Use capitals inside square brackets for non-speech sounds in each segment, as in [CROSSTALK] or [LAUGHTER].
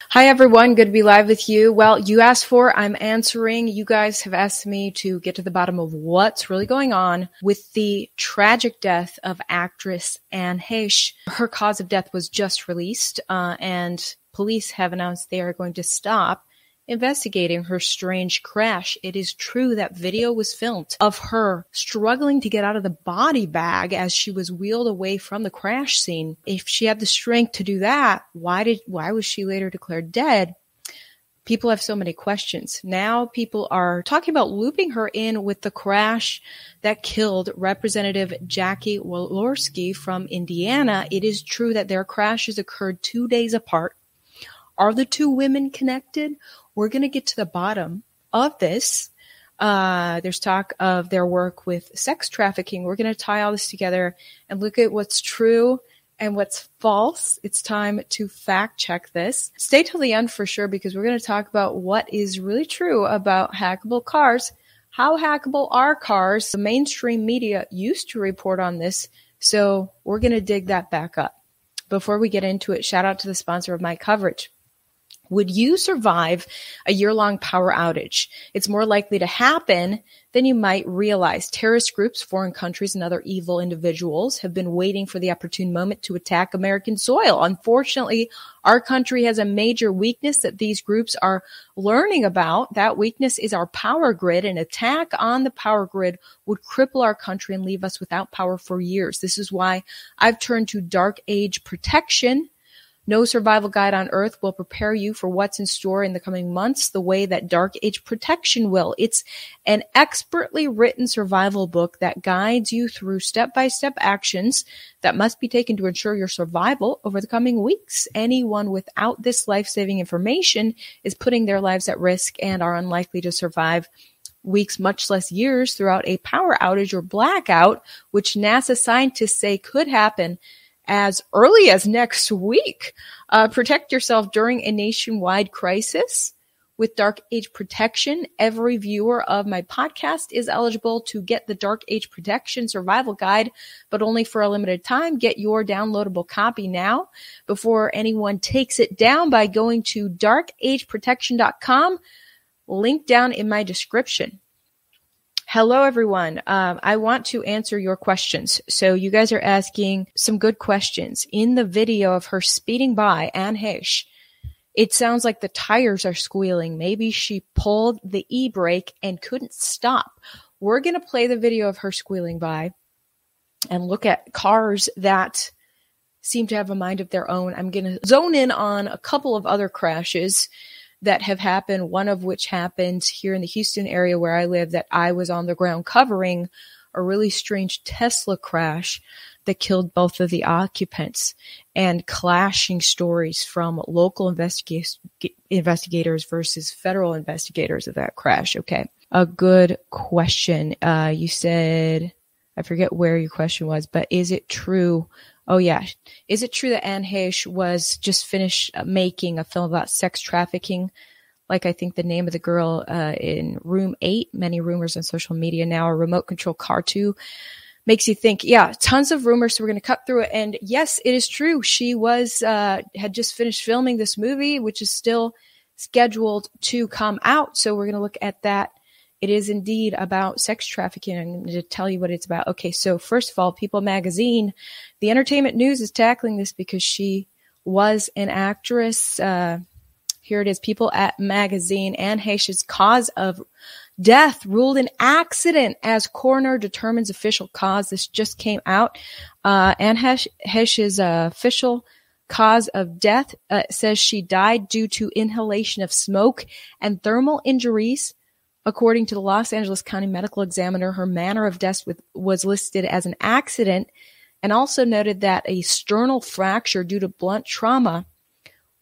Hi everyone, good to be live with you. Well, you asked for, I'm answering. You guys have asked me to get to the bottom of what's really going on with the tragic death of actress Anne Heche. Her cause of death was just released, uh, and police have announced they are going to stop investigating her strange crash. It is true that video was filmed of her struggling to get out of the body bag as she was wheeled away from the crash scene. If she had the strength to do that, why did why was she later declared dead? People have so many questions. Now people are talking about looping her in with the crash that killed Representative Jackie Walorski from Indiana. It is true that their crashes occurred two days apart. Are the two women connected? We're going to get to the bottom of this. Uh, there's talk of their work with sex trafficking. We're going to tie all this together and look at what's true and what's false. It's time to fact check this. Stay till the end for sure because we're going to talk about what is really true about hackable cars. How hackable are cars? The mainstream media used to report on this, so we're going to dig that back up. Before we get into it, shout out to the sponsor of my coverage. Would you survive a year long power outage? It's more likely to happen than you might realize. Terrorist groups, foreign countries, and other evil individuals have been waiting for the opportune moment to attack American soil. Unfortunately, our country has a major weakness that these groups are learning about. That weakness is our power grid. An attack on the power grid would cripple our country and leave us without power for years. This is why I've turned to dark age protection no survival guide on earth will prepare you for what's in store in the coming months the way that Dark Age Protection will. It's an expertly written survival book that guides you through step by step actions that must be taken to ensure your survival over the coming weeks. Anyone without this life saving information is putting their lives at risk and are unlikely to survive weeks, much less years throughout a power outage or blackout, which NASA scientists say could happen as early as next week. Uh, protect yourself during a nationwide crisis with Dark Age Protection. Every viewer of my podcast is eligible to get the Dark Age Protection Survival Guide, but only for a limited time. Get your downloadable copy now before anyone takes it down by going to darkageprotection.com. Link down in my description. Hello, everyone. Um, I want to answer your questions. So you guys are asking some good questions. In the video of her speeding by, Anne Heche, it sounds like the tires are squealing. Maybe she pulled the e-brake and couldn't stop. We're going to play the video of her squealing by and look at cars that seem to have a mind of their own. I'm going to zone in on a couple of other crashes that have happened, one of which happened here in the Houston area where I live that I was on the ground covering a really strange Tesla crash that killed both of the occupants and clashing stories from local investigators versus federal investigators of that crash. Okay. A good question. Uh, you said, I forget where your question was, but is it true Oh yeah. Is it true that Anne Heche was just finished uh, making a film about sex trafficking? Like I think the name of the girl uh, in Room Eight. Many rumors on social media now. A remote control car too makes you think. Yeah, tons of rumors. So we're going to cut through it. And yes, it is true. She was uh, had just finished filming this movie, which is still scheduled to come out. So we're going to look at that it is indeed about sex trafficking. I'm going to tell you what it's about. Okay, so first of all, People Magazine, the entertainment news is tackling this because she was an actress. Uh, here it is. People at Magazine, Anne Heche's cause of death ruled an accident as coroner determines official cause. This just came out. Uh, Anne Heche's uh, official cause of death uh, says she died due to inhalation of smoke and thermal injuries According to the Los Angeles County Medical Examiner, her manner of death was listed as an accident and also noted that a sternal fracture due to blunt trauma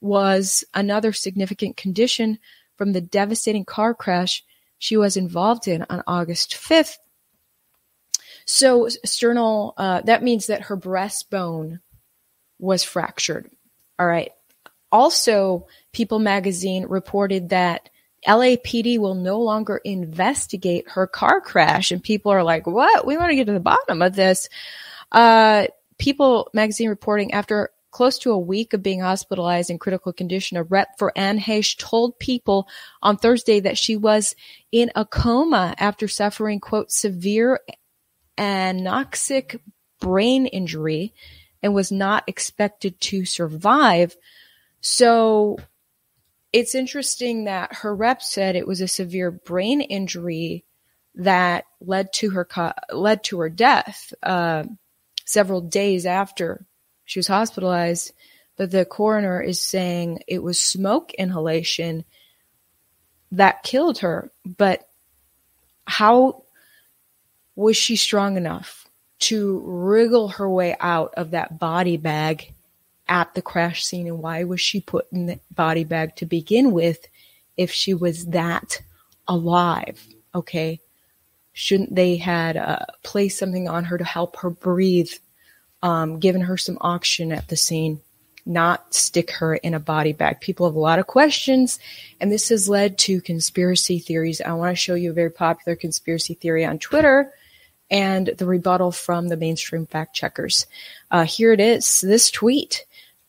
was another significant condition from the devastating car crash she was involved in on August 5th. So, sternal, uh, that means that her breastbone was fractured. All right. Also, People magazine reported that LAPD will no longer investigate her car crash. And people are like, what? We want to get to the bottom of this. Uh, People magazine reporting after close to a week of being hospitalized in critical condition, a rep for Anne Heche told people on Thursday that she was in a coma after suffering, quote, severe anoxic brain injury and was not expected to survive. So it's interesting that her rep said it was a severe brain injury that led to her led to her death uh, several days after she was hospitalized. But the coroner is saying it was smoke inhalation that killed her. But how was she strong enough to wriggle her way out of that body bag at the crash scene? And why was she put in the body bag to begin with if she was that alive? Okay. Shouldn't they had uh, placed something on her to help her breathe, um, given her some oxygen at the scene, not stick her in a body bag? People have a lot of questions, and this has led to conspiracy theories. I want to show you a very popular conspiracy theory on Twitter and the rebuttal from the mainstream fact checkers. Uh, here it is. This tweet.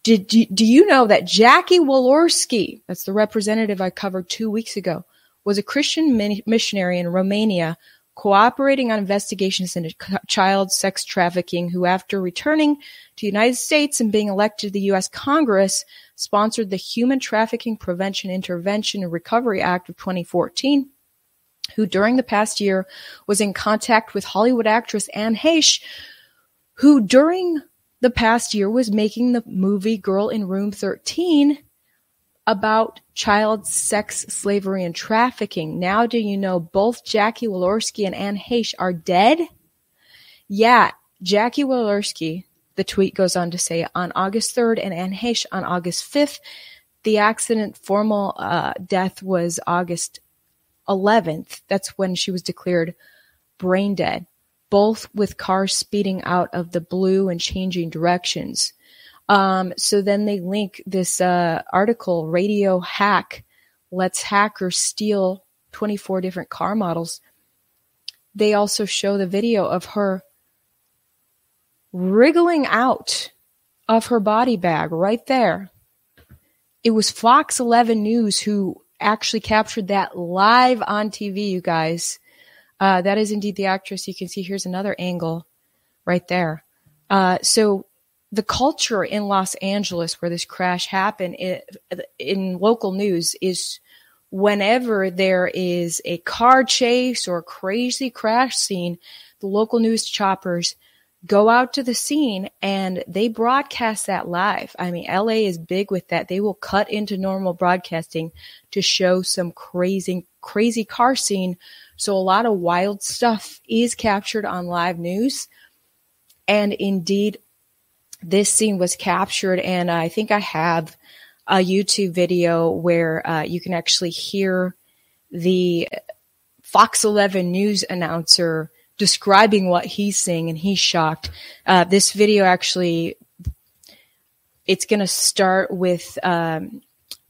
Did do, you know that Jackie Walorski, that's the representative I covered two weeks ago, was a Christian missionary in Romania cooperating on investigations into child sex trafficking, who after returning to the United States and being elected to the U.S. Congress, sponsored the Human Trafficking Prevention Intervention and Recovery Act of 2014, who during the past year was in contact with Hollywood actress Anne Heche, who during the past year was making the movie Girl in Room 13 about child sex slavery and trafficking. Now do you know both Jackie Walorski and Anne Heche are dead? Yeah, Jackie Walorski, the tweet goes on to say, on August 3rd and Anne Heche on August 5th. The accident formal uh, death was August 11th. That's when she was declared brain dead, both with cars speeding out of the blue and changing directions. Um, so then they link this uh, article, Radio Hack lets hackers steal 24 different car models. They also show the video of her wriggling out of her body bag right there. It was Fox 11 News who actually captured that live on TV, you guys. Uh, that is indeed the actress. You can see here's another angle right there. Uh, so the culture in Los Angeles where this crash happened it, in local news is whenever there is a car chase or crazy crash scene, the local news choppers go out to the scene and they broadcast that live. I mean, LA is big with that. They will cut into normal broadcasting to show some crazy, crazy car scene. So a lot of wild stuff is captured on live news. And indeed, this scene was captured, and I think I have a YouTube video where uh, you can actually hear the Fox 11 news announcer describing what he's seeing, and he's shocked. Uh, this video actually, it's going to start with um,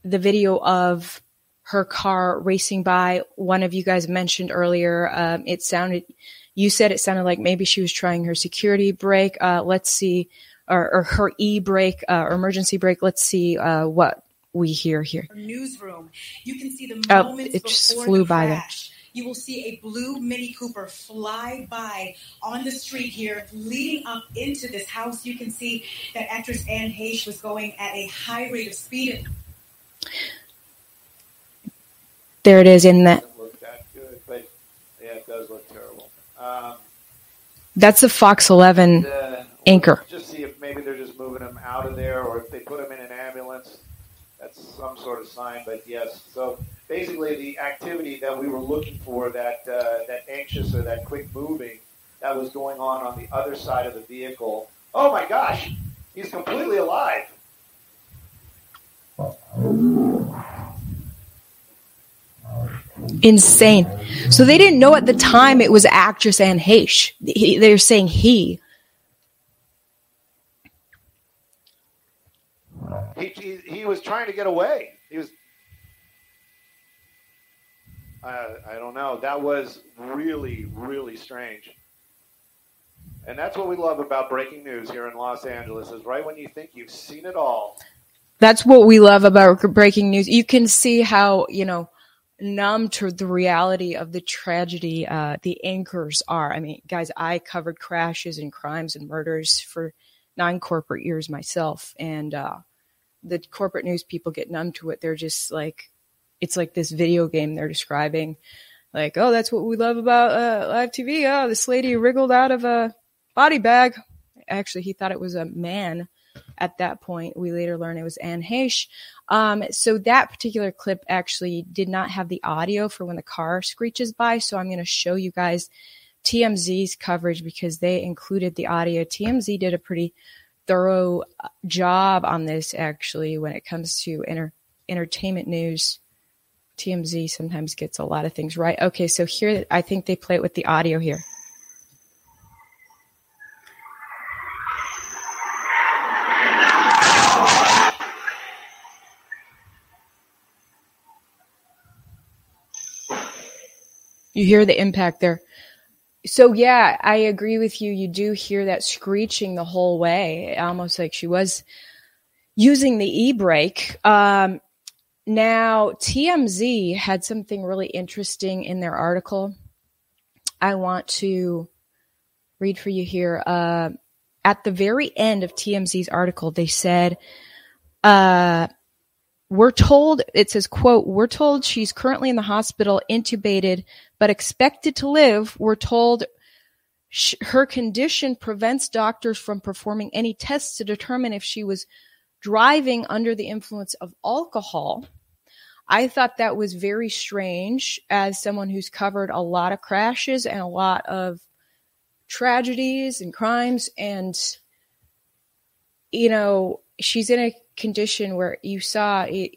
the video of her car racing by. One of you guys mentioned earlier, um, it sounded, you said it sounded like maybe she was trying her security brake. Uh, let's see or, or her e brake uh, or emergency brake. Let's see uh, what we hear here. Newsroom. You can see the oh, moments it just flew by there. You will see a blue Mini Cooper fly by on the street here, leading up into this house. You can see that actress Anne Heche was going at a high rate of speed. There it is in that. Good, but yeah, it does look terrible. Um, That's the Fox 11 the, anchor. Just see if maybe they're just moving them out of there, or if they put them in an ambulance. That's some sort of sign. But yes, so basically the activity that we were looking for, that uh, that anxious or that quick moving, that was going on on the other side of the vehicle. Oh my gosh, he's completely alive. Insane. So they didn't know at the time it was actress Anne Heche. They're saying he. He, he, he was trying to get away. He was. I I don't know. That was really really strange. And that's what we love about breaking news here in Los Angeles is right when you think you've seen it all. That's what we love about breaking news. You can see how, you know, numb to the reality of the tragedy uh, the anchors are. I mean, guys, I covered crashes and crimes and murders for nine corporate years myself, and uh, the corporate news people get numb to it. They're just like, it's like this video game they're describing. Like, oh, that's what we love about uh, live TV. Oh, this lady wriggled out of a body bag. Actually, he thought it was a man at that point. We later learned it was Anne Heche. Um, so that particular clip actually did not have the audio for when the car screeches by. So I'm going to show you guys TMZ's coverage because they included the audio. TMZ did a pretty thorough uh, job on this actually when it comes to enter- entertainment news. TMZ sometimes gets a lot of things right. Okay, so here I think they play it with the audio here. You hear the impact there. So yeah, I agree with you. You do hear that screeching the whole way, almost like she was using the e-brake. Um, now TMZ had something really interesting in their article. I want to read for you here. Uh, at the very end of TMZ's article, they said, uh, we're told, it says, quote, we're told she's currently in the hospital intubated, but expected to live. We're told sh- her condition prevents doctors from performing any tests to determine if she was driving under the influence of alcohol. I thought that was very strange as someone who's covered a lot of crashes and a lot of tragedies and crimes. And, you know, she's in a condition where you saw it,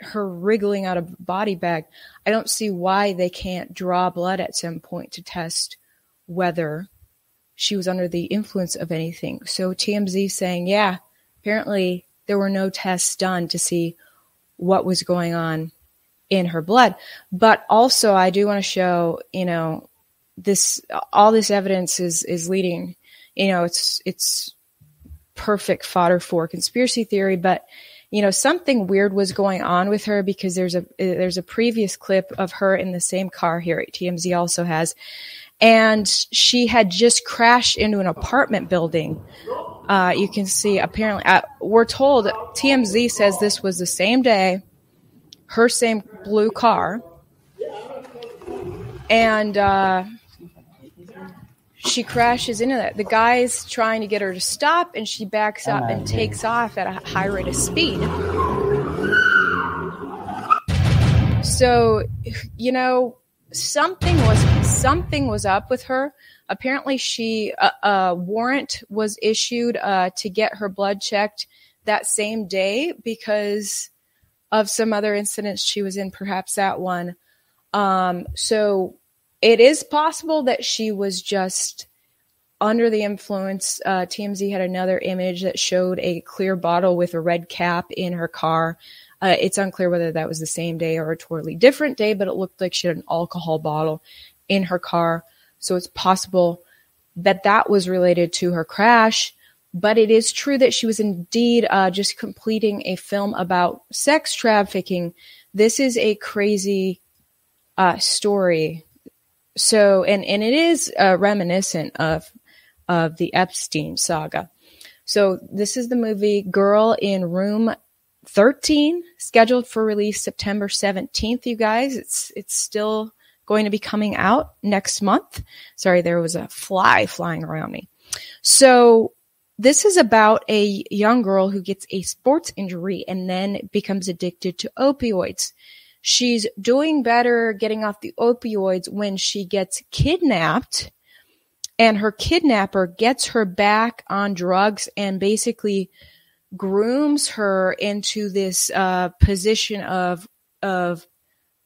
her wriggling out of body bag. I don't see why they can't draw blood at some point to test whether she was under the influence of anything. So TMZ saying, yeah, apparently there were no tests done to see what was going on in her blood. But also I do want to show, you know, this all this evidence is is leading, you know, it's it's perfect fodder for conspiracy theory, but you know something weird was going on with her because there's a there's a previous clip of her in the same car here. At TMZ also has. And she had just crashed into an apartment building. Uh, you can see apparently uh, we're told TMZ says this was the same day her same blue car. And uh, she crashes into that. The guy's trying to get her to stop, and she backs up and takes off at a high rate of speed. So, you know, something was something was up with her. Apparently, she a, a warrant was issued uh, to get her blood checked that same day because of some other incidents she was in, perhaps that one. Um, so it is possible that she was just under the influence. Uh, TMZ had another image that showed a clear bottle with a red cap in her car. Uh, it's unclear whether that was the same day or a totally different day, but it looked like she had an alcohol bottle in her car. So it's possible that that was related to her crash. But it is true that she was indeed uh, just completing a film about sex trafficking. This is a crazy uh, story so and and it is uh, reminiscent of of the Epstein saga. So this is the movie Girl in Room 13, scheduled for release September 17th. You guys, it's it's still going to be coming out next month. Sorry, there was a fly flying around me. So this is about a young girl who gets a sports injury and then becomes addicted to opioids. She's doing better getting off the opioids when she gets kidnapped and her kidnapper gets her back on drugs and basically grooms her into this uh, position of of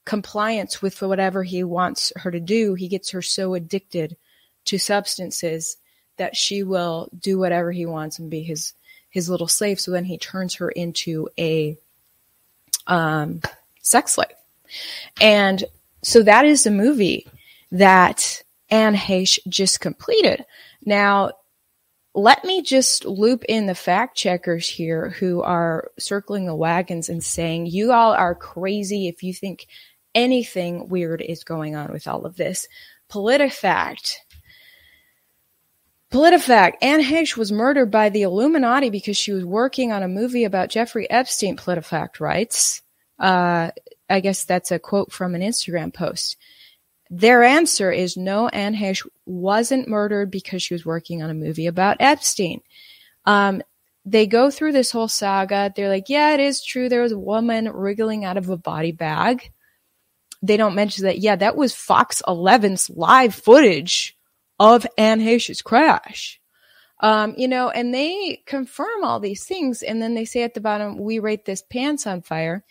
compliance with whatever he wants her to do. He gets her so addicted to substances that she will do whatever he wants and be his his little slave. So then he turns her into a um, sex life. And so that is the movie that Anne Heche just completed. Now, let me just loop in the fact checkers here who are circling the wagons and saying, you all are crazy if you think anything weird is going on with all of this. PolitiFact. PolitiFact. Anne Heche was murdered by the Illuminati because she was working on a movie about Jeffrey Epstein, PolitiFact writes. Uh, I guess that's a quote from an Instagram post. Their answer is no, Anne Heche wasn't murdered because she was working on a movie about Epstein. Um, they go through this whole saga. They're like, yeah, it is true. There was a woman wriggling out of a body bag. They don't mention that, yeah, that was Fox 11's live footage of Anne Heche's crash. Um, you know, and they confirm all these things. And then they say at the bottom, we rate this pants on fire.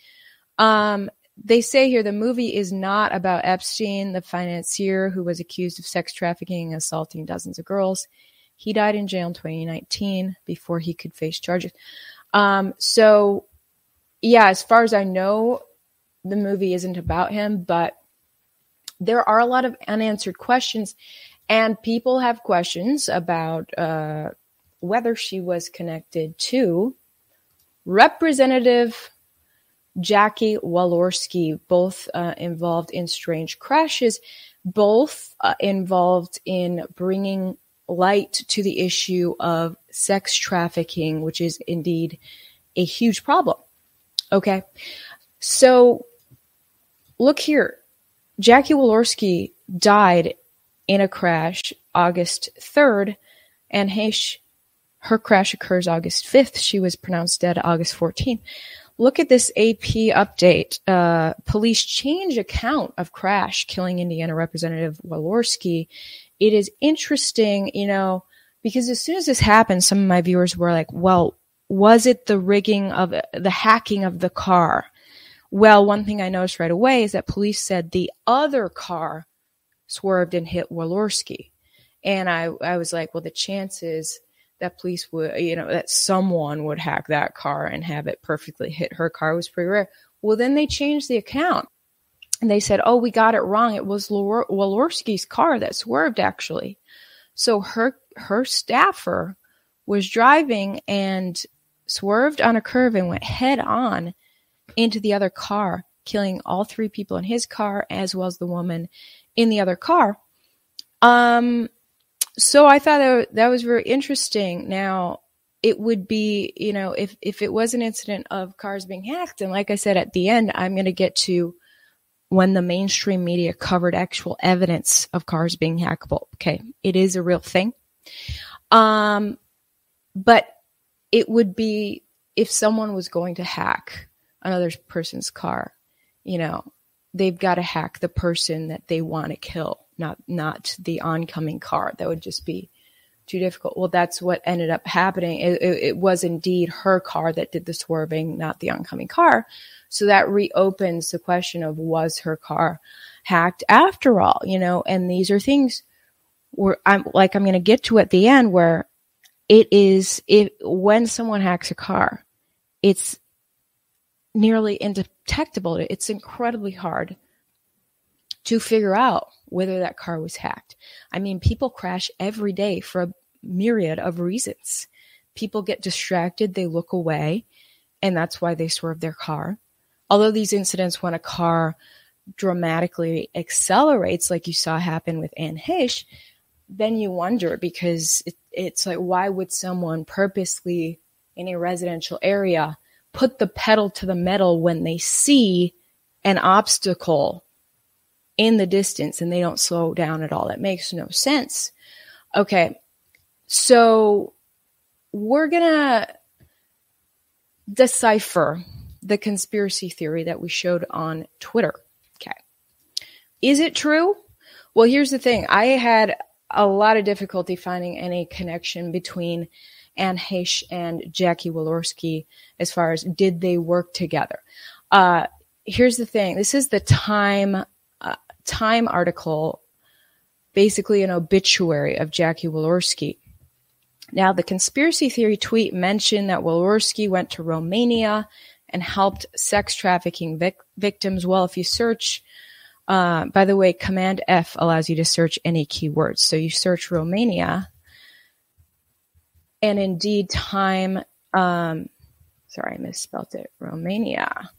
Um, they say here the movie is not about Epstein, the financier who was accused of sex trafficking and assaulting dozens of girls. He died in jail in 2019 before he could face charges. Um, so, yeah, as far as I know, the movie isn't about him, but there are a lot of unanswered questions, and people have questions about uh, whether she was connected to Representative Jackie Walorski, both uh, involved in strange crashes, both uh, involved in bringing light to the issue of sex trafficking, which is indeed a huge problem. Okay. So look here. Jackie Walorski died in a crash August 3rd, and Heche, her crash occurs August 5th. She was pronounced dead August 14th. Look at this AP update. Uh, police change account of crash killing Indiana Representative Walorski. It is interesting, you know, because as soon as this happened, some of my viewers were like, well, was it the rigging of the hacking of the car? Well, one thing I noticed right away is that police said the other car swerved and hit Walorski. And I, I was like, well, the chances that police would, you know, that someone would hack that car and have it perfectly hit her car was pretty rare. Well, then they changed the account and they said, oh, we got it wrong. It was Walorski's car that swerved actually. So her, her staffer was driving and swerved on a curve and went head on into the other car, killing all three people in his car as well as the woman in the other car. Um, so I thought that, that was very interesting. Now, it would be, you know, if, if it was an incident of cars being hacked, and like I said at the end, I'm going to get to when the mainstream media covered actual evidence of cars being hackable. Okay, it is a real thing. Um, but it would be if someone was going to hack another person's car, you know, they've got to hack the person that they want to kill, not not the oncoming car. That would just be too difficult. Well, that's what ended up happening. It, it, it, was indeed her car that did the swerving, not the oncoming car. So that reopens the question of was her car hacked after all, you know? And these are things where I'm like I'm going to get to at the end where it is if when someone hacks a car, it's nearly indetectable. It's incredibly hard to figure out whether that car was hacked. I mean, people crash every day for a myriad of reasons. People get distracted, they look away, and that's why they swerve their car. Although these incidents, when a car dramatically accelerates, like you saw happen with Anne Heche, then you wonder because it, it's like, why would someone purposely in a residential area put the pedal to the metal when they see an obstacle in the distance and they don't slow down at all. That makes no sense. Okay. So we're going to decipher the conspiracy theory that we showed on Twitter. Okay. Is it true? Well, here's the thing. I had a lot of difficulty finding any connection between Anne Heche and Jackie Walorski as far as did they work together. Uh, here's the thing. This is the Time Time article, basically an obituary of Jackie Walorski. Now, the conspiracy theory tweet mentioned that Walorski went to Romania and helped sex trafficking vic- victims. Well, if you search, uh, by the way, Command F allows you to search any keywords. So you search Romania and indeed, Time, um, sorry, I misspelled it, Romania.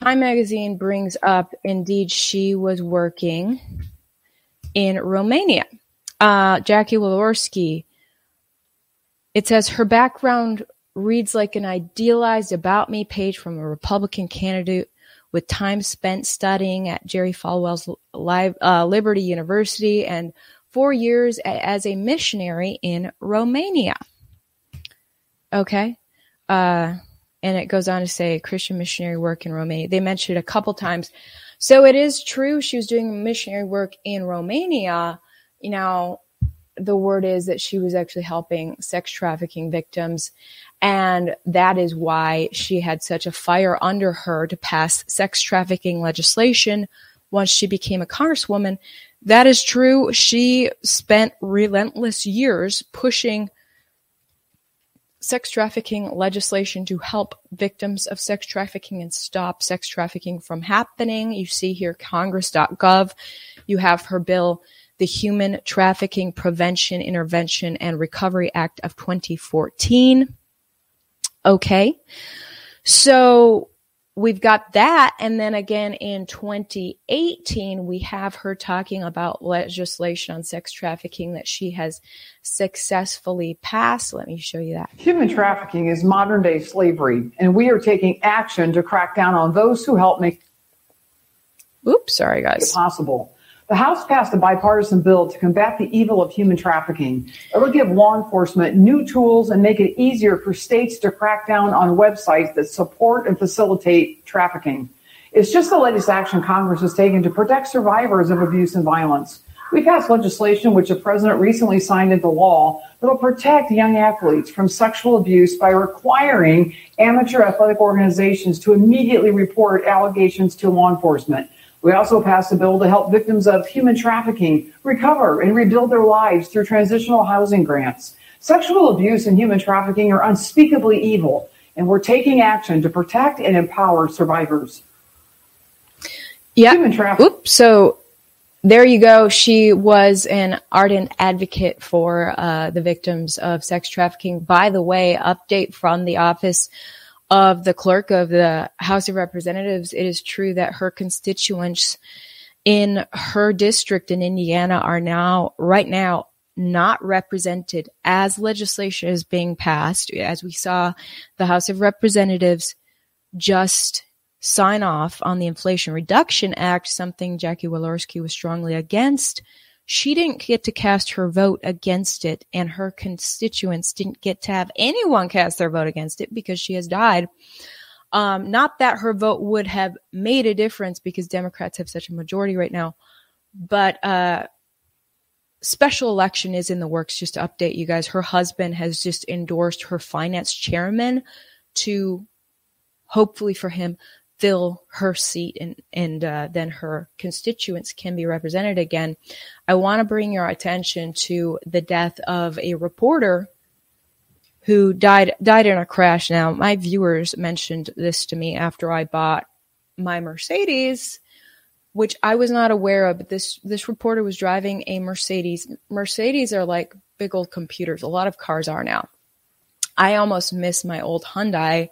Time magazine brings up, indeed, she was working in Romania. Uh, Jackie Walorski, it says her background reads like an idealized about me page from a Republican candidate with time spent studying at Jerry Falwell's Live, uh, Liberty University and four years as a missionary in Romania. Okay. Uh, and it goes on to say Christian missionary work in Romania. They mentioned it a couple times. So it is true she was doing missionary work in Romania. You know, the word is that she was actually helping sex trafficking victims. And that is why she had such a fire under her to pass sex trafficking legislation once she became a congresswoman. That is true. She spent relentless years pushing sex trafficking legislation to help victims of sex trafficking and stop sex trafficking from happening. You see here congress.gov. You have her bill, the Human Trafficking Prevention, Intervention and Recovery Act of 2014. Okay. So we've got that. And then again in 2018, we have her talking about legislation on sex trafficking that she has successfully passed. Let me show you that. Human trafficking is modern day slavery, and we are taking action to crack down on those who help make Oops, sorry guys. possible. The House passed a bipartisan bill to combat the evil of human trafficking. It will give law enforcement new tools and make it easier for states to crack down on websites that support and facilitate trafficking. It's just the latest action Congress has taken to protect survivors of abuse and violence. We passed legislation which the president recently signed into law that will protect young athletes from sexual abuse by requiring amateur athletic organizations to immediately report allegations to law enforcement. We also passed a bill to help victims of human trafficking recover and rebuild their lives through transitional housing grants. Sexual abuse and human trafficking are unspeakably evil, and we're taking action to protect and empower survivors. Yeah. Human trafficking. Oops. So there you go. She was an ardent advocate for uh, the victims of sex trafficking. By the way, update from the office of the clerk of the House of Representatives, it is true that her constituents in her district in Indiana are now, right now, not represented as legislation is being passed. As we saw, the House of Representatives just sign off on the Inflation Reduction Act, something Jackie Walorski was strongly against she didn't get to cast her vote against it, and her constituents didn't get to have anyone cast their vote against it because she has died. Um, not that her vote would have made a difference because Democrats have such a majority right now, but uh, special election is in the works. Just to update you guys, her husband has just endorsed her finance chairman to hopefully for him fill her seat and and uh, then her constituents can be represented again. I want to bring your attention to the death of a reporter who died died in a crash. Now, my viewers mentioned this to me after I bought my Mercedes, which I was not aware of. But this this reporter was driving a Mercedes. Mercedes are like big old computers. A lot of cars are now. I almost miss my old Hyundai,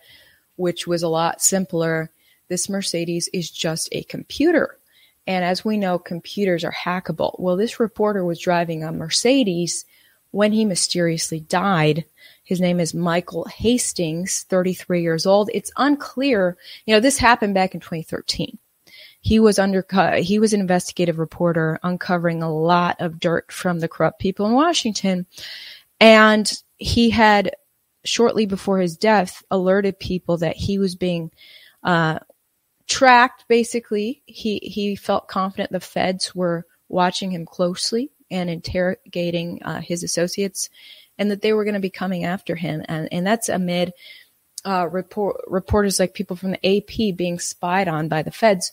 which was a lot simpler this Mercedes is just a computer. And as we know, computers are hackable. Well, this reporter was driving a Mercedes when he mysteriously died. His name is Michael Hastings, 33 years old. It's unclear. You know, this happened back in 2013. He was undercut. He was an investigative reporter uncovering a lot of dirt from the corrupt people in Washington. And he had shortly before his death alerted people that he was being uh, tracked basically. He he felt confident the feds were watching him closely and interrogating uh, his associates, and that they were going to be coming after him. And and that's amid uh, report reporters like people from the AP being spied on by the feds.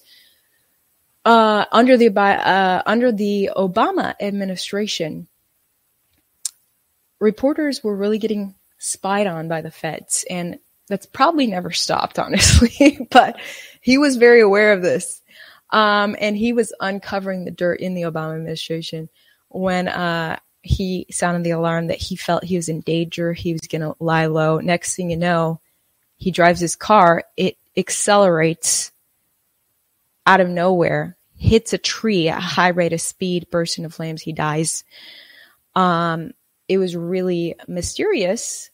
Uh, under the uh, under the Obama administration, reporters were really getting spied on by the feds, and that's probably never stopped, honestly. [LAUGHS] but he was very aware of this. Um, and he was uncovering the dirt in the Obama administration when uh, he sounded the alarm that he felt he was in danger. He was going to lie low. Next thing you know, he drives his car. It accelerates out of nowhere, hits a tree at a high rate of speed, bursts into flames. He dies. Um, it was really mysterious.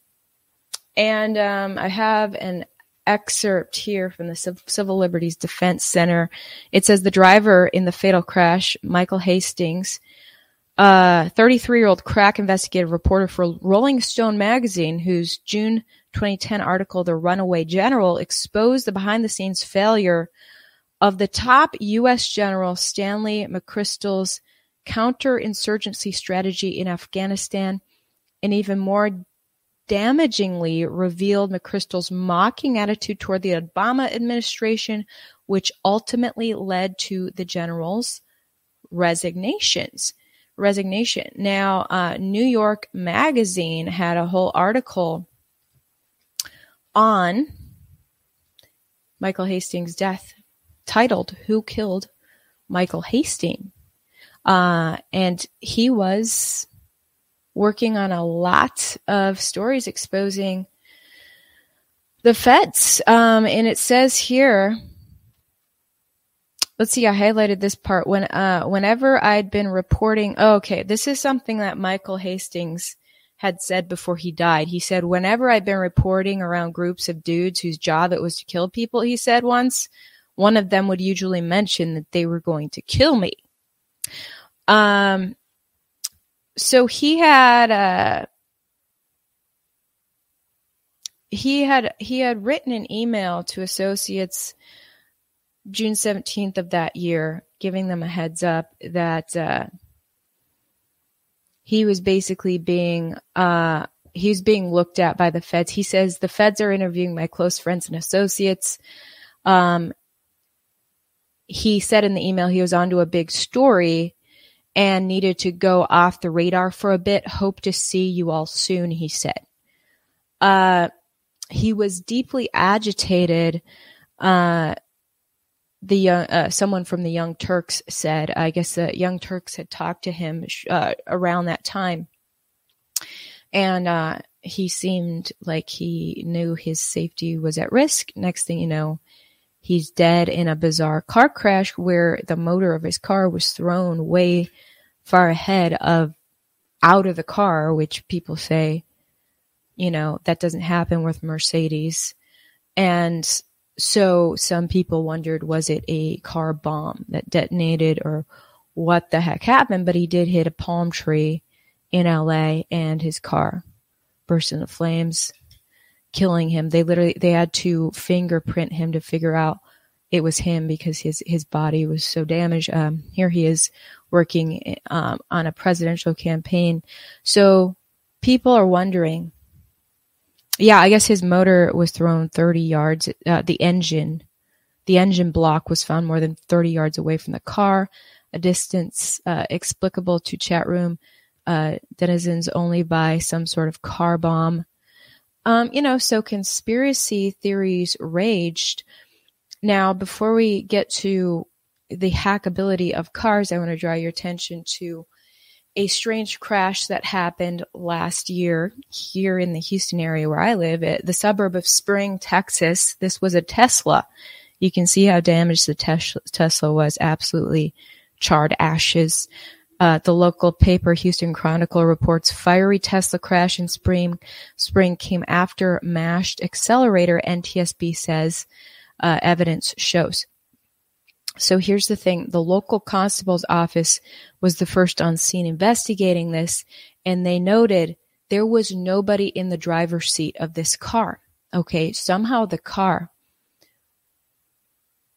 And um, I have an excerpt here from the Civil Liberties Defense Center. It says the driver in the fatal crash, Michael Hastings, a 33 year old crack investigative reporter for Rolling Stone magazine, whose June 2010 article, The Runaway General, exposed the behind the scenes failure of the top U.S. General Stanley McChrystal's counterinsurgency strategy in Afghanistan, and even more damagingly revealed McChrystal's mocking attitude toward the Obama administration, which ultimately led to the general's resignations. Resignation. Now, uh, New York Magazine had a whole article on Michael Hastings' death titled Who Killed Michael Hastings? Uh, and he was working on a lot of stories exposing the feds. Um, and it says here, let's see, I highlighted this part when, uh, whenever I'd been reporting, oh, okay, this is something that Michael Hastings had said before he died. He said, whenever I'd been reporting around groups of dudes whose job it was to kill people, he said once, one of them would usually mention that they were going to kill me. Um, so he had, uh, he had, he had written an email to associates June 17th of that year, giving them a heads up that, uh, he was basically being uh, he was being looked at by the feds. He says the feds are interviewing my close friends and associates. Um, he said in the email he was onto a big story and needed to go off the radar for a bit. Hope to see you all soon, he said. Uh, he was deeply agitated uh, the young, uh, someone from the Young Turks said, I guess the Young Turks had talked to him uh, around that time, and uh, he seemed like he knew his safety was at risk. Next thing you know, he's dead in a bizarre car crash where the motor of his car was thrown way far ahead of out of the car, which people say, you know, that doesn't happen with Mercedes. And so some people wondered, was it a car bomb that detonated or what the heck happened? But he did hit a palm tree in LA and his car burst into flames, killing him. They literally, they had to fingerprint him to figure out it was him because his, his body was so damaged. Um, here he is working um, on a presidential campaign. So people are wondering, yeah, I guess his motor was thrown 30 yards. Uh, the engine, the engine block was found more than 30 yards away from the car, a distance uh, explicable to chat room uh, denizens only by some sort of car bomb. Um, you know, so conspiracy theories raged. Now, before we get to the hackability of cars, I want to draw your attention to a strange crash that happened last year here in the Houston area where I live, at the suburb of Spring, Texas. This was a Tesla. You can see how damaged the Tesla was. Absolutely charred ashes. Uh, the local paper Houston Chronicle reports fiery Tesla crash in spring. Spring came after mashed accelerator. NTSB says uh, evidence shows. So here's the thing. The local constable's office was the first on scene investigating this, and they noted there was nobody in the driver's seat of this car. Okay. Somehow the car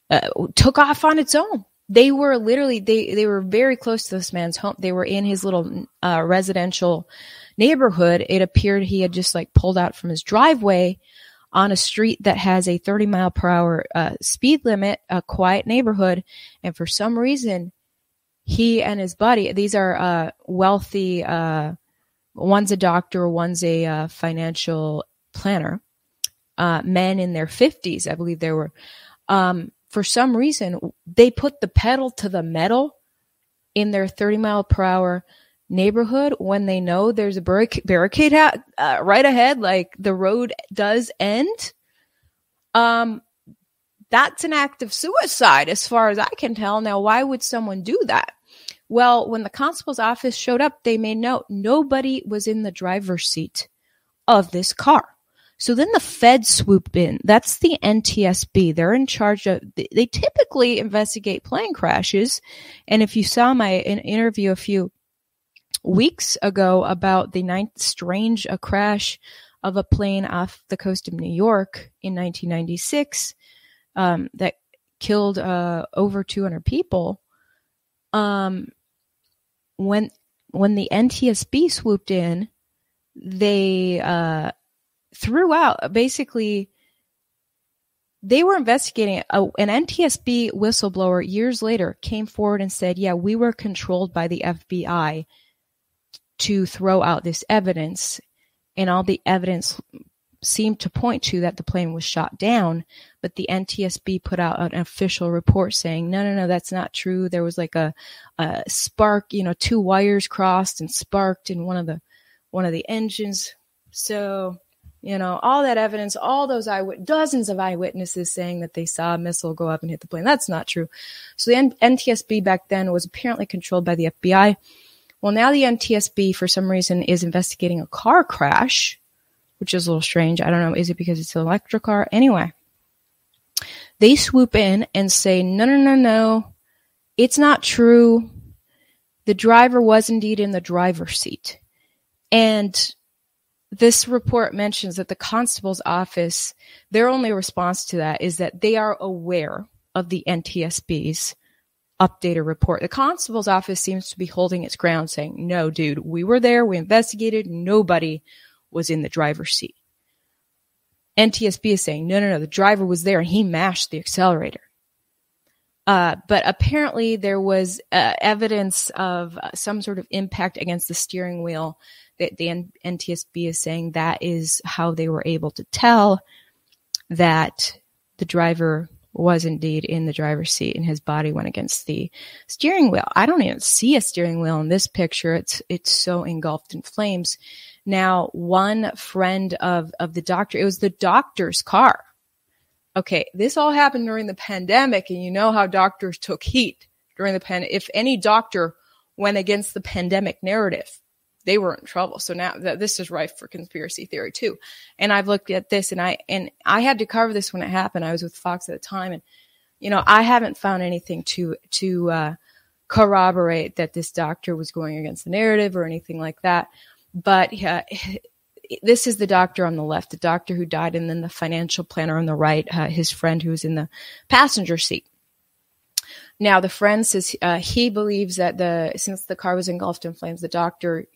uh, took off on its own. They were literally, they, they were very close to this man's home. They were in his little uh, residential neighborhood. It appeared he had just like pulled out from his driveway on a street that has a 30 mile per hour uh, speed limit, a quiet neighborhood, and for some reason, he and his buddy, these are uh, wealthy, uh, one's a doctor, one's a uh, financial planner, uh, men in their 50s, I believe they were. Um, for some reason, they put the pedal to the metal in their 30 mile per hour neighborhood when they know there's a barric- barricade ha- uh, right ahead, like the road does end, um, that's an act of suicide as far as I can tell. Now, why would someone do that? Well, when the constable's office showed up, they made note nobody was in the driver's seat of this car. So then the feds swooped in. That's the NTSB. They're in charge of, they typically investigate plane crashes. And if you saw my interview a few weeks ago about the ninth strange a crash of a plane off the coast of New York in 1996 um, that killed uh, over 200 people. Um, when when the NTSB swooped in, they uh, threw out basically they were investigating a, an NTSB whistleblower years later came forward and said, "Yeah, we were controlled by the FBI to throw out this evidence, and all the evidence seemed to point to that the plane was shot down, but the NTSB put out an official report saying, no, no, no, that's not true. There was like a, a spark, you know, two wires crossed and sparked in one of the, one of the engines. So, you know, all that evidence, all those dozens of eyewitnesses saying that they saw a missile go up and hit the plane. That's not true. So the N- NTSB back then was apparently controlled by the FBI. Well, now the NTSB, for some reason, is investigating a car crash which is a little strange. I don't know. Is it because it's an electric car? Anyway, they swoop in and say, no, no, no, no. It's not true. The driver was indeed in the driver's seat. And this report mentions that the constable's office, their only response to that is that they are aware of the NTSB's updated report. The constable's office seems to be holding its ground saying, no, dude, we were there. We investigated. Nobody was in the driver's seat. NTSB is saying, no, no, no, the driver was there and he mashed the accelerator. Uh, but apparently there was uh, evidence of uh, some sort of impact against the steering wheel that the NTSB is saying that is how they were able to tell that the driver was indeed in the driver's seat and his body went against the steering wheel. I don't even see a steering wheel in this picture. It's, it's so engulfed in flames. Now, one friend of, of the doctor, it was the doctor's car. Okay. This all happened during the pandemic and you know how doctors took heat during the pandemic. If any doctor went against the pandemic narrative, they were in trouble. So now that this is rife for conspiracy theory too. And I've looked at this and I, and I had to cover this when it happened. I was with Fox at the time and, you know, I haven't found anything to, to, uh, corroborate that this doctor was going against the narrative or anything like that. But yeah, [LAUGHS] this is the doctor on the left, the doctor who died, and then the financial planner on the right, uh, his friend who was in the passenger seat. Now, the friend says uh, he believes that the since the car was engulfed in flames, the doctor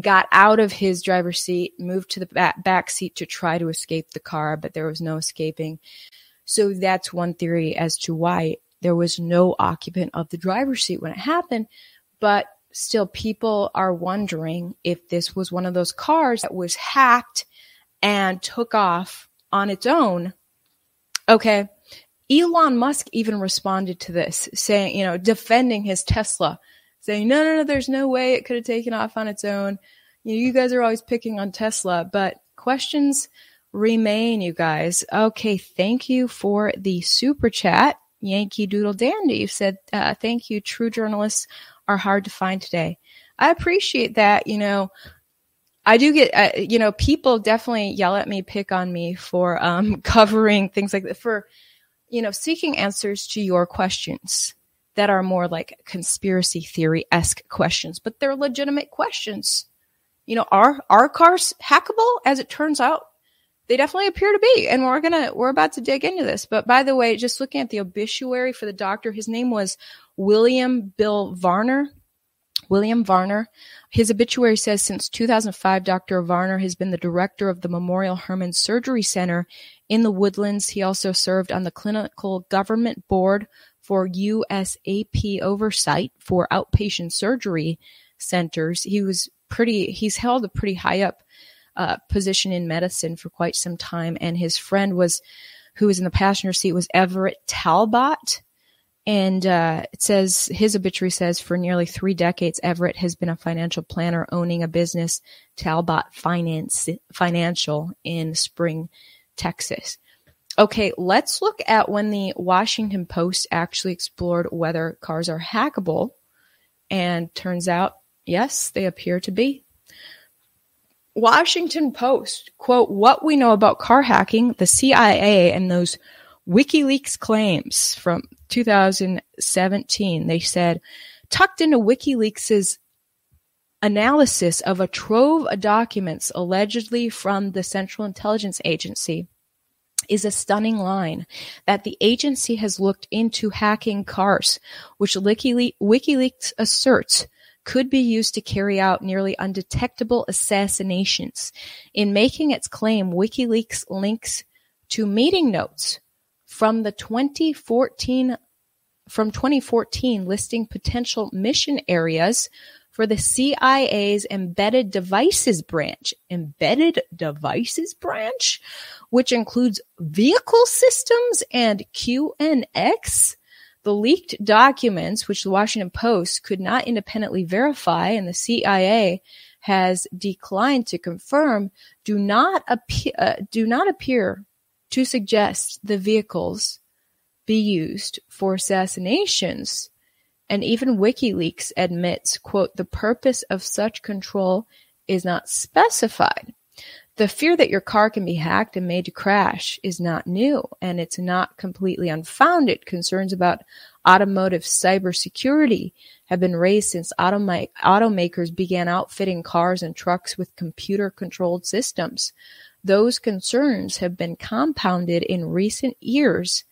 got out of his driver's seat, moved to the back, back seat to try to escape the car, but there was no escaping. So that's one theory as to why there was no occupant of the driver's seat when it happened. But still people are wondering if this was one of those cars that was hacked and took off on its own. Okay. Elon Musk even responded to this saying, you know, defending his Tesla, saying, no, no, no, there's no way it could have taken off on its own. You, know, you guys are always picking on Tesla, but questions remain, you guys. Okay. Thank you for the super chat. Yankee Doodle Dandy you said, uh, thank you. True journalists are hard to find today. I appreciate that. You know, I do get, uh, you know, people definitely yell at me, pick on me for um, [LAUGHS] covering things like that, for, you know, seeking answers to your questions that are more like conspiracy theory esque questions, but they're legitimate questions. You know, are are cars hackable? As it turns out, they definitely appear to be, and we're gonna we're about to dig into this. But by the way, just looking at the obituary for the doctor, his name was William Bill Varner. William Varner. His obituary says since 2005, Dr. Varner has been the director of the Memorial Hermann Surgery Center in the Woodlands. He also served on the clinical government board for USAP oversight for outpatient surgery centers. He was pretty, he's held a pretty high up uh, position in medicine for quite some time. And his friend was, who was in the passenger seat was Everett Talbot And uh, it says his obituary says for nearly three decades, Everett has been a financial planner owning a business, Talbot Finance Financial, in Spring, Texas. Okay, let's look at when the Washington Post actually explored whether cars are hackable. And turns out, yes, they appear to be. Washington Post, quote, what we know about car hacking, the CIA and those WikiLeaks claims from 2017. They said, tucked into WikiLeaks' analysis of a trove of documents allegedly from the Central Intelligence Agency is a stunning line that the agency has looked into hacking cars, which WikiLeaks asserts could be used to carry out nearly undetectable assassinations. In making its claim, WikiLeaks links to meeting notes from the 2014 from 2014 listing potential mission areas for the CIA's embedded devices branch, embedded devices branch, which includes vehicle systems and QNX. The leaked documents, which the Washington Post could not independently verify and the CIA has declined to confirm, do not appear, uh, do not appear to suggest the vehicles be used for assassinations. And even WikiLeaks admits, quote, the purpose of such control is not specified. The fear that your car can be hacked and made to crash is not new, and it's not completely unfounded. Concerns about automotive cybersecurity have been raised since automakers began outfitting cars and trucks with computer controlled systems. Those concerns have been compounded in recent years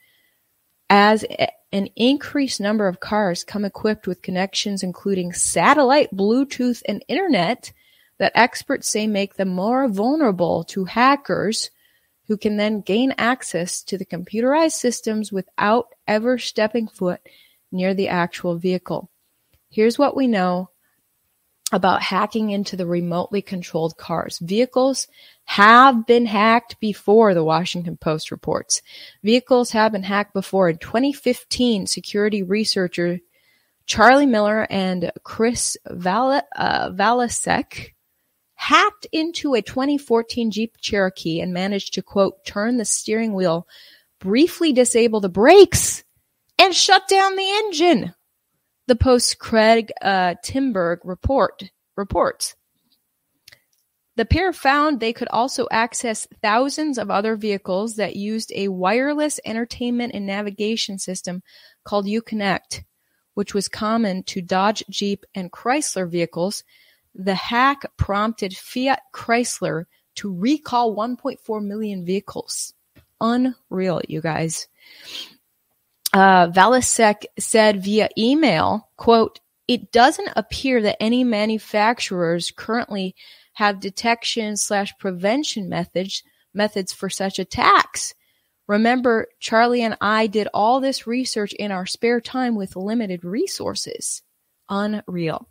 as an increased number of cars come equipped with connections including satellite, Bluetooth, and internet that experts say make them more vulnerable to hackers who can then gain access to the computerized systems without ever stepping foot near the actual vehicle. Here's what we know about hacking into the remotely controlled cars. Vehicles have been hacked before, the Washington Post reports. Vehicles have been hacked before. In 2015, security researcher Charlie Miller and Chris uh, Valasek hacked into a 2014 Jeep Cherokee and managed to, quote, turn the steering wheel, briefly disable the brakes, and shut down the engine the Post's Craig uh, Timberg report reports. The pair found they could also access thousands of other vehicles that used a wireless entertainment and navigation system called Uconnect, which was common to Dodge, Jeep, and Chrysler vehicles. The hack prompted Fiat Chrysler to recall 1.4 million vehicles. Unreal, you guys uh, Valasek said via email, quote, it doesn't appear that any manufacturers currently have detection slash prevention methods methods for such attacks. Remember, Charlie and I did all this research in our spare time with limited resources. Unreal.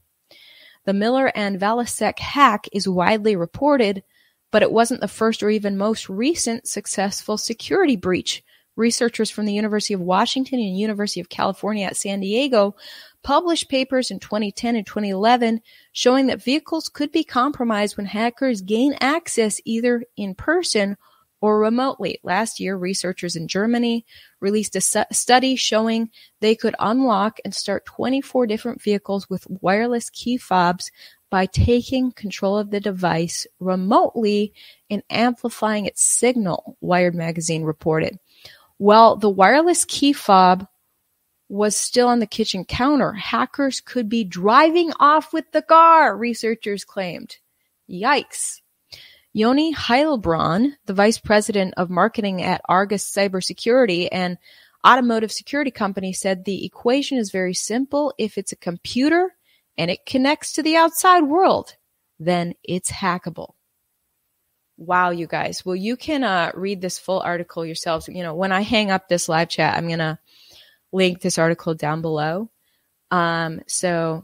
The Miller and Valasek hack is widely reported, but it wasn't the first or even most recent successful security breach. Researchers from the University of Washington and University of California at San Diego published papers in 2010 and 2011 showing that vehicles could be compromised when hackers gain access either in person or remotely. Last year, researchers in Germany released a su- study showing they could unlock and start 24 different vehicles with wireless key fobs by taking control of the device remotely and amplifying its signal, Wired magazine reported. Well, the wireless key fob was still on the kitchen counter. Hackers could be driving off with the car, researchers claimed. Yikes. Yoni Heilbronn, the vice president of marketing at Argus Cybersecurity and automotive security company, said the equation is very simple. If it's a computer and it connects to the outside world, then it's hackable. Wow, you guys. Well, you can uh, read this full article yourselves. You know, when I hang up this live chat, I'm to link this article down below. Um, so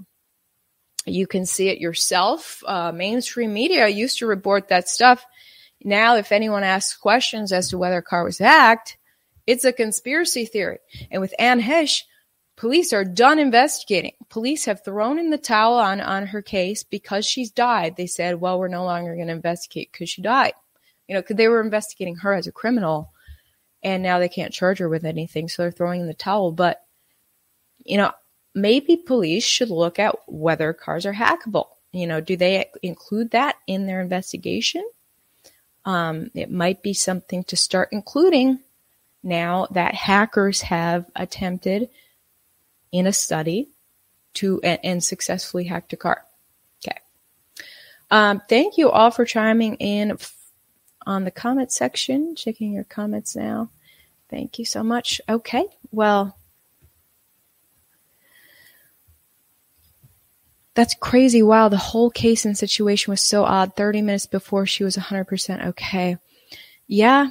you can see it yourself. Uh, mainstream media used to report that stuff. Now, if anyone asks questions as to whether a car was hacked, it's a conspiracy theory. And with Anne Heche, police are done investigating. Police have thrown in the towel on, on her case because she's died. They said, well, we're no longer going to investigate because she died. You know, because they were investigating her as a criminal and now they can't charge her with anything. So they're throwing in the towel. But, you know, maybe police should look at whether cars are hackable. You know, do they include that in their investigation? Um, it might be something to start including now that hackers have attempted in a study to and, and successfully hacked a car. Okay. Um, thank you all for chiming in on the comment section. Checking your comments now. Thank you so much. Okay. Well, that's crazy. Wow. The whole case and situation was so odd. 30 minutes before she was 100% okay. Yeah.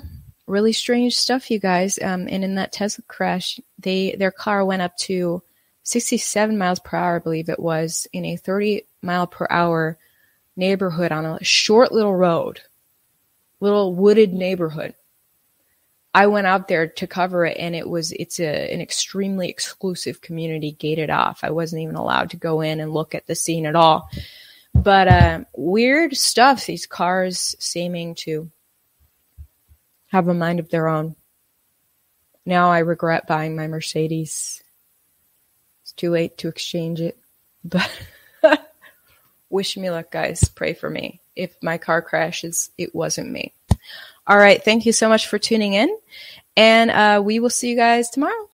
Really strange stuff, you guys. Um, and in that Tesla crash, they, their car went up to 67 miles per hour, I believe it was, in a 30 mile per hour neighborhood on a short little road, little wooded neighborhood. I went out there to cover it and it was, it's a, an extremely exclusive community gated off. I wasn't even allowed to go in and look at the scene at all. But, uh, weird stuff. These cars seeming to have a mind of their own. Now I regret buying my Mercedes too late to exchange it. But [LAUGHS] wish me luck, guys. Pray for me. If my car crashes, it wasn't me. All right. Thank you so much for tuning in. And uh, we will see you guys tomorrow.